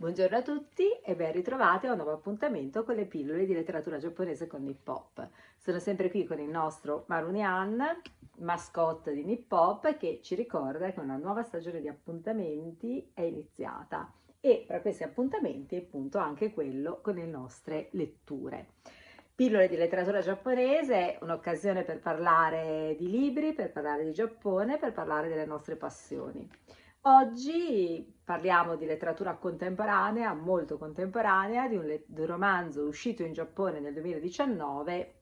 Buongiorno a tutti e ben ritrovati a un nuovo appuntamento con le pillole di letteratura giapponese con Nippop. Sono sempre qui con il nostro Marunian, mascotte di Nippop, che ci ricorda che una nuova stagione di appuntamenti è iniziata e tra questi appuntamenti è appunto anche quello con le nostre letture. Pillole di letteratura giapponese, un'occasione per parlare di libri, per parlare di Giappone, per parlare delle nostre passioni. Oggi parliamo di letteratura contemporanea, molto contemporanea, di un, di un, romanzo uscito in Giappone nel 2019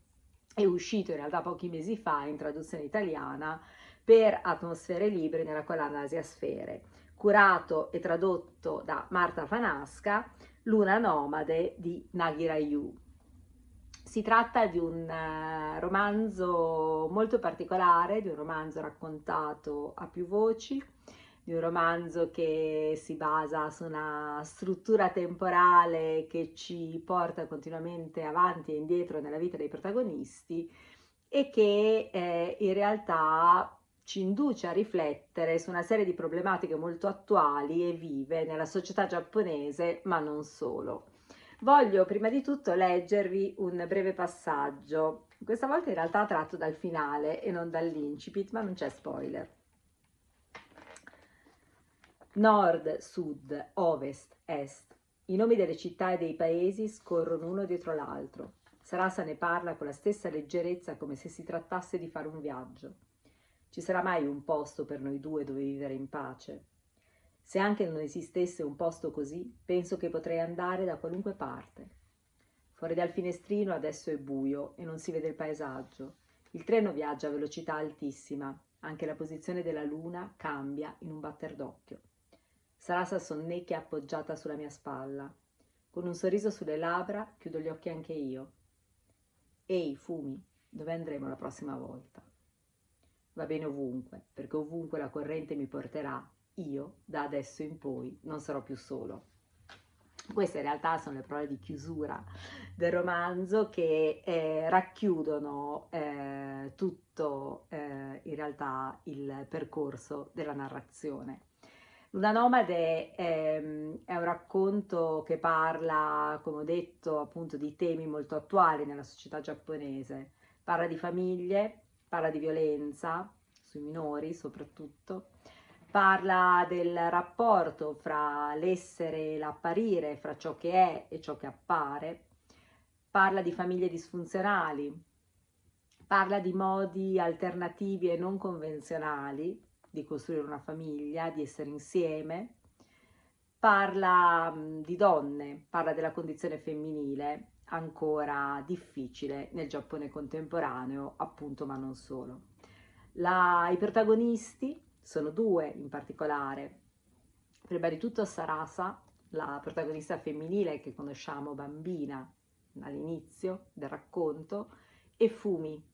e uscito in realtà pochi mesi fa in traduzione italiana per Atmosfere Libere nella collana Asia Sfere, curato e tradotto da Marta Fanasca, Luna Nomade di Nagi Ryu. Si tratta di un uh, romanzo molto particolare, di un romanzo raccontato a più voci, di un romanzo che si basa su una struttura temporale che ci porta continuamente avanti e indietro nella vita dei protagonisti e che eh, in realtà ci induce a riflettere su una serie di problematiche molto attuali e vive nella società giapponese, ma non solo. Voglio prima di tutto leggervi un breve passaggio, questa volta in realtà tratto dal finale e non dall'incipit, ma non c'è spoiler. Nord, sud, ovest, est. I nomi delle città e dei paesi scorrono uno dietro l'altro. Sarasa ne parla con la stessa leggerezza come se si trattasse di fare un viaggio. Ci sarà mai un posto per noi due dove vivere in pace? Se anche non esistesse un posto così, penso che potrei andare da qualunque parte. Fuori dal finestrino adesso è buio e non si vede il paesaggio. Il treno viaggia a velocità altissima, anche la posizione della luna cambia in un batter d'occhio. Sarasa sonnecchia appoggiata sulla mia spalla. Con un sorriso sulle labbra chiudo gli occhi anche io. Ehi, Fumi, dove andremo la prossima volta? Va bene ovunque, perché ovunque la corrente mi porterà, io, da adesso in poi, non sarò più solo. Queste in realtà sono le parole di chiusura del romanzo che eh, racchiudono eh, tutto eh, in realtà il percorso della narrazione. Luna Nomade è, è, un racconto che parla, come ho detto, appunto di temi molto attuali nella società giapponese. Parla di famiglie, parla di violenza, sui minori soprattutto, parla del rapporto fra l'essere e l'apparire, fra ciò che è e ciò che appare, parla di famiglie disfunzionali, parla di modi alternativi e non convenzionali di costruire una famiglia, di essere insieme, parla di donne, parla della condizione femminile, ancora difficile nel Giappone contemporaneo, appunto, ma non solo. La, I protagonisti sono due in particolare. Prima di tutto Sarasa, la protagonista femminile che conosciamo bambina all'inizio del racconto, e Fumi,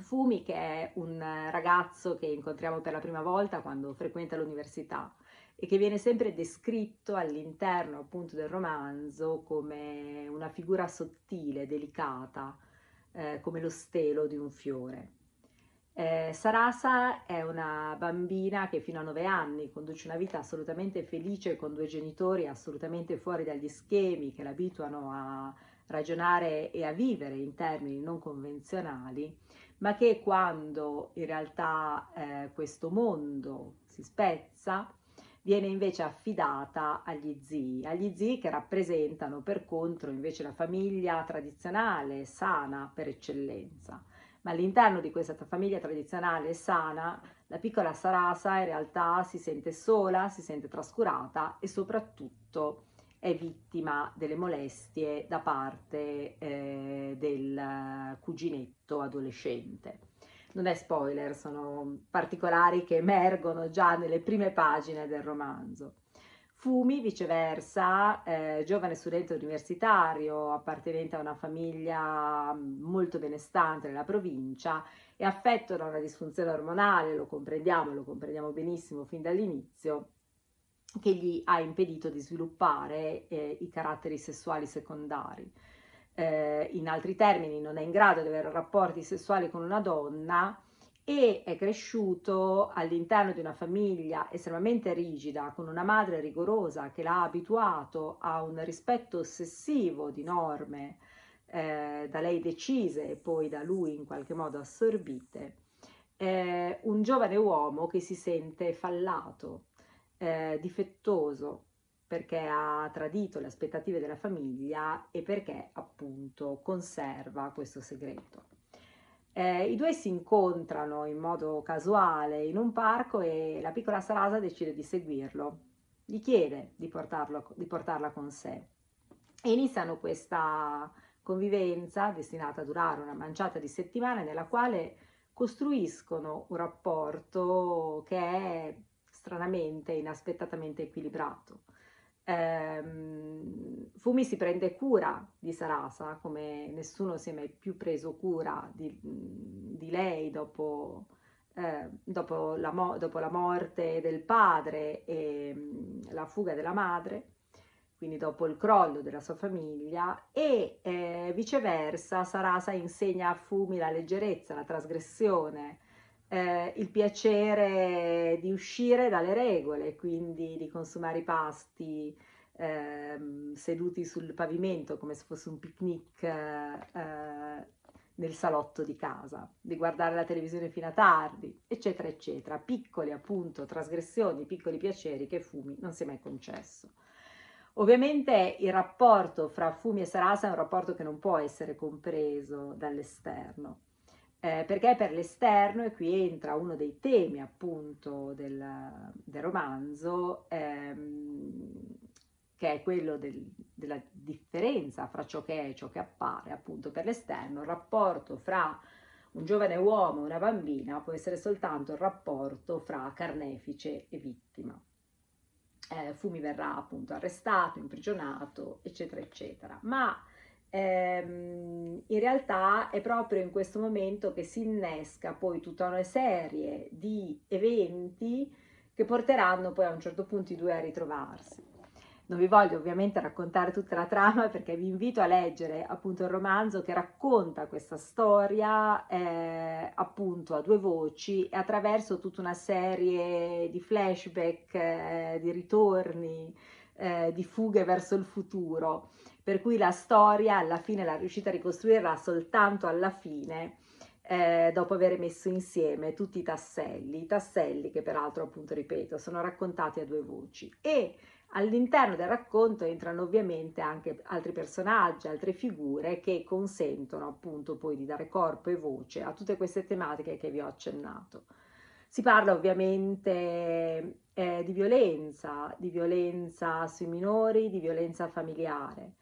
Fumi che è un ragazzo che incontriamo per la prima volta quando frequenta l'università e che viene sempre descritto all'interno appunto del romanzo come una figura sottile, delicata, eh, come lo stelo di un fiore. Eh, Sarasa è una bambina che fino a nove anni conduce una vita assolutamente felice con due genitori assolutamente fuori dagli schemi che l'abituano a ragionare e a vivere in termini non convenzionali ma che quando in realtà eh, questo mondo si spezza, viene invece affidata agli zii, agli zii che rappresentano per contro invece la famiglia tradizionale, sana per eccellenza. Ma all'interno di questa famiglia tradizionale sana, la piccola Sarasa in realtà si sente sola, si sente trascurata e soprattutto è vittima delle molestie da parte eh, del cuginetto adolescente. Non è spoiler, sono particolari che emergono già nelle prime pagine del romanzo. Fumi, viceversa, eh, giovane studente universitario appartenente a una famiglia molto benestante nella provincia e affetto da una disfunzione ormonale, lo comprendiamo, lo comprendiamo benissimo fin dall'inizio, che gli ha impedito di sviluppare eh, i caratteri sessuali secondari. Eh, in altri termini, non è in grado di avere rapporti sessuali con una donna e è cresciuto all'interno di una famiglia estremamente rigida, con una madre rigorosa che l'ha abituato a un rispetto ossessivo di norme eh, da lei decise e poi da lui in qualche modo assorbite, eh, un giovane uomo che si sente fallato, eh, difettoso, perché ha tradito le aspettative della famiglia e perché appunto conserva questo segreto. Eh, I due si incontrano in modo casuale in un parco e la piccola Sarasa decide di seguirlo, gli chiede di, portarlo, di portarla con sé e iniziano questa convivenza destinata a durare una manciata di settimane nella quale costruiscono un rapporto che è stranamente, inaspettatamente equilibrato. Um, Fumi si prende cura di Sarasa come nessuno si è mai più preso cura di, di lei dopo, eh, dopo, la mo- dopo, la morte del padre e um, la fuga della madre, quindi dopo il crollo della sua famiglia e eh, viceversa Sarasa insegna a Fumi la leggerezza, la trasgressione, eh, il piacere di uscire dalle regole, quindi di consumare i pasti eh, seduti sul pavimento come se fosse un picnic eh, nel salotto di casa, di guardare la televisione fino a tardi, eccetera, eccetera. Piccoli appunto trasgressioni, piccoli piaceri che Fumi non si è mai concesso. Ovviamente il rapporto fra Fumi e Sarasa è un rapporto che non può essere compreso dall'esterno eh, perché per l'esterno, e qui entra uno dei temi appunto del, del romanzo, ehm, che è quello del, della differenza fra ciò che è e ciò che appare appunto per l'esterno, il rapporto fra un giovane uomo e una bambina può essere soltanto il rapporto fra carnefice e vittima. Eh, Fumi verrà appunto arrestato, imprigionato, eccetera, eccetera. Ma ehm, in realtà è proprio in questo momento che si innesca poi tutta una serie di eventi che porteranno poi a un certo punto i due a ritrovarsi. Non vi voglio ovviamente raccontare tutta la trama perché vi invito a leggere appunto il romanzo che racconta questa storia eh, appunto a due voci e attraverso tutta una serie di flashback, eh, di ritorni, eh, di fughe verso il futuro. Per cui la storia alla fine l'ha riuscita a ricostruirla soltanto alla fine, eh, dopo aver messo insieme tutti i tasselli, i tasselli che peraltro appunto ripeto sono raccontati a due voci. E all'interno del racconto entrano ovviamente anche altri personaggi, altre figure che consentono appunto poi di dare corpo e voce a tutte queste tematiche che vi ho accennato. Si parla ovviamente eh, di violenza, di violenza sui minori, di violenza familiare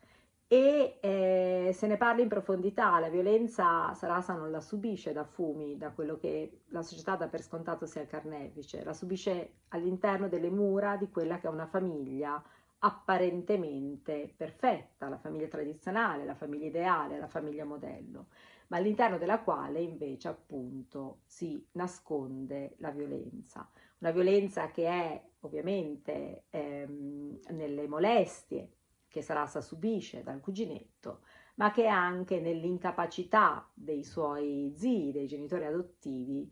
e eh, se ne parla in profondità. La violenza Sarasa non la subisce da Fumi, da quello che la società dà per scontato sia il carnefice, la subisce all'interno delle mura di quella che è una famiglia apparentemente perfetta, la famiglia tradizionale, la famiglia ideale, la famiglia modello, ma all'interno della quale invece appunto si nasconde la violenza. Una violenza che è ovviamente ehm, nelle molestie, che Sarasa subisce dal cuginetto, ma che è anche nell'incapacità dei suoi zii, dei genitori adottivi,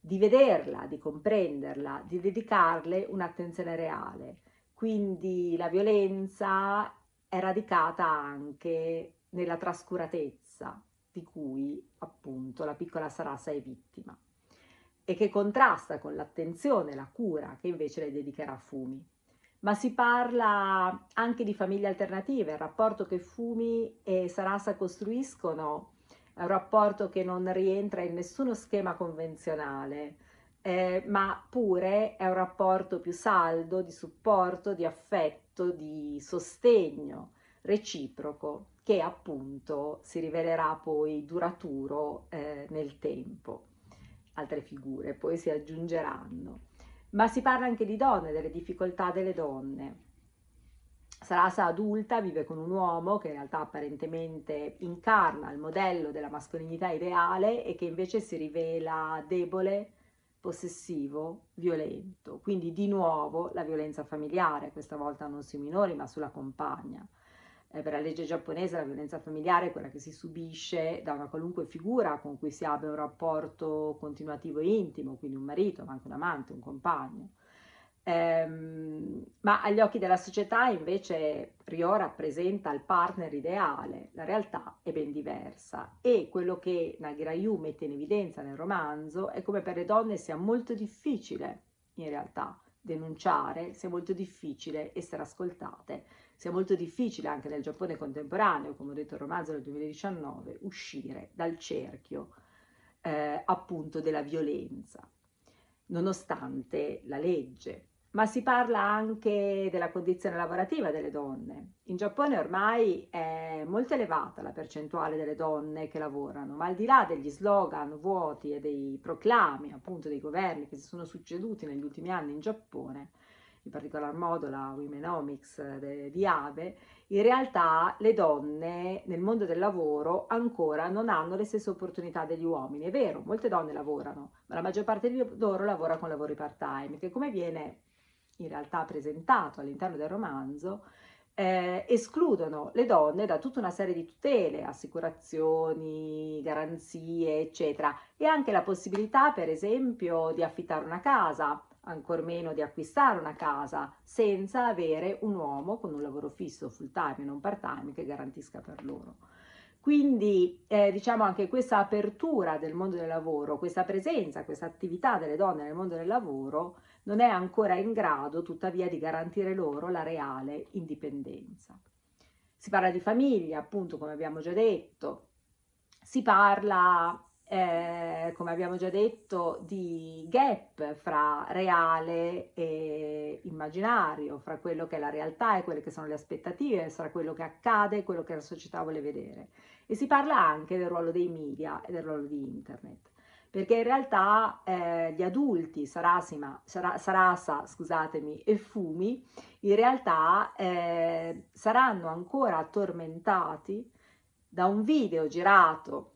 di vederla, di comprenderla, di dedicarle un'attenzione reale. Quindi la violenza è radicata anche nella trascuratezza di cui appunto la piccola Sarasa è vittima e che contrasta con l'attenzione e la cura che invece le dedicherà Fumi. Ma si parla anche di famiglie alternative, il rapporto che Fumi e Sarasa costruiscono è un rapporto che non rientra in nessuno schema convenzionale, eh, ma pure è un rapporto più saldo di supporto, di affetto, di sostegno reciproco che appunto si rivelerà poi duraturo eh, nel tempo. Altre figure poi si aggiungeranno ma si parla anche di donne, delle difficoltà delle donne. Sarasa adulta vive con un uomo che in realtà apparentemente incarna il modello della mascolinità ideale e che invece si rivela debole, possessivo, violento. Quindi di nuovo la violenza familiare, questa volta non sui minori ma sulla compagna. Eh, per la legge giapponese la violenza familiare è quella che si subisce da una qualunque figura con cui si abbia un rapporto continuativo e intimo, quindi un marito, ma anche un amante, un compagno. Ehm, ma agli occhi della società invece Rio rappresenta il partner ideale, la realtà è ben diversa. E quello che Nagirayu mette in evidenza nel romanzo è come per le donne sia molto difficile in realtà denunciare, sia molto difficile essere ascoltate, sia molto difficile anche nel Giappone contemporaneo, come ho detto il romanzo del 2019, uscire dal cerchio eh, appunto della violenza, nonostante la legge ma si parla anche della condizione lavorativa delle donne. In Giappone ormai è molto elevata la percentuale delle donne che lavorano, ma al di là degli slogan vuoti e dei proclami appunto dei governi che si sono succeduti negli ultimi anni in Giappone, in particolar modo la Womenomics di Abe, in realtà le donne nel mondo del lavoro ancora non hanno le stesse opportunità degli uomini. È vero, molte donne lavorano, ma la maggior parte di loro lavora con lavori part-time, che come viene in realtà presentato all'interno del romanzo, eh, escludono le donne da tutta una serie di tutele, assicurazioni, garanzie, eccetera, e anche la possibilità, per esempio, di affittare una casa, ancor meno di acquistare una casa, senza avere un uomo con un lavoro fisso, full time e non part time, che garantisca per loro. Quindi eh, diciamo anche questa apertura del mondo del lavoro, questa presenza, questa attività delle donne nel mondo del lavoro non è ancora in grado tuttavia di garantire loro la reale indipendenza. Si parla di famiglia, appunto, come abbiamo già detto, si parla, eh, come abbiamo già detto, di gap fra reale e immaginario, fra quello che è la realtà e quelle che sono le aspettative, fra quello che accade e quello che la società vuole vedere. E si parla anche del ruolo dei media e del ruolo di internet perché in realtà eh, gli adulti, Sarasima, Sarasa scusatemi, e Fumi, in realtà eh, saranno ancora tormentati da un video girato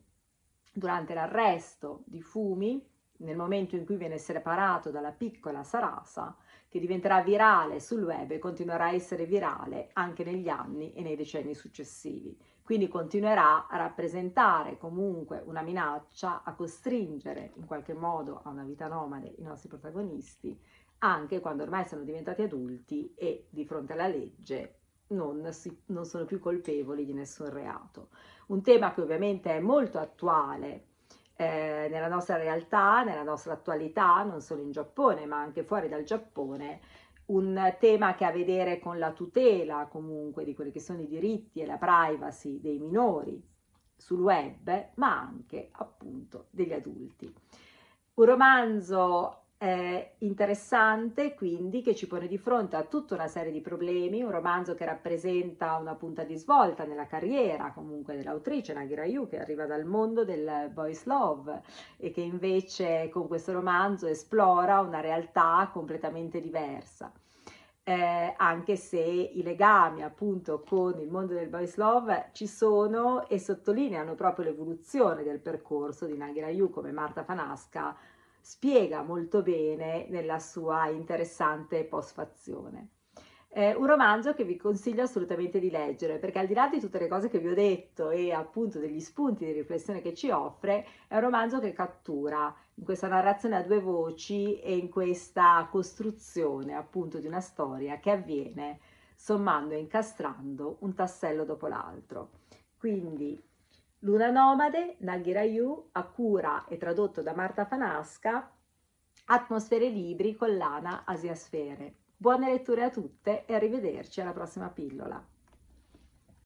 durante l'arresto di Fumi, nel momento in cui viene separato dalla piccola Sarasa, che diventerà virale sul web e continuerà a essere virale anche negli anni e nei decenni successivi. Quindi continuerà a rappresentare comunque una minaccia, a costringere in qualche modo a una vita nomade i nostri protagonisti, anche quando ormai sono diventati adulti e di fronte alla legge non, si, non sono più colpevoli di nessun reato. Un tema che ovviamente è molto attuale eh, nella nostra realtà, nella nostra attualità, non solo in Giappone, ma anche fuori dal Giappone, un tema che ha a vedere con la tutela comunque di quelli che sono i diritti e la privacy dei minori sul web, ma anche appunto degli adulti. Un romanzo eh, interessante quindi che ci pone di fronte a tutta una serie di problemi, un romanzo che rappresenta una punta di svolta nella carriera comunque dell'autrice Nagira Yu che arriva dal mondo del boys love e che invece con questo romanzo esplora una realtà completamente diversa. Eh, anche se i legami appunto con il mondo del boys love ci sono e sottolineano proprio l'evoluzione del percorso di Nagira Yu come Marta Fanasca spiega molto bene nella sua interessante postfazione. È un romanzo che vi consiglio assolutamente di leggere perché al di là di tutte le cose che vi ho detto e appunto degli spunti di riflessione che ci offre, è un romanzo che cattura in questa narrazione a due voci e in questa costruzione appunto di una storia che avviene sommando e incastrando un tassello dopo l'altro. Quindi Luna Nomade, Nagirayu, a cura e tradotto da Marta Fanasca, Atmosfere Libri, collana Asiasfere. Buone letture a tutte e arrivederci alla prossima pillola.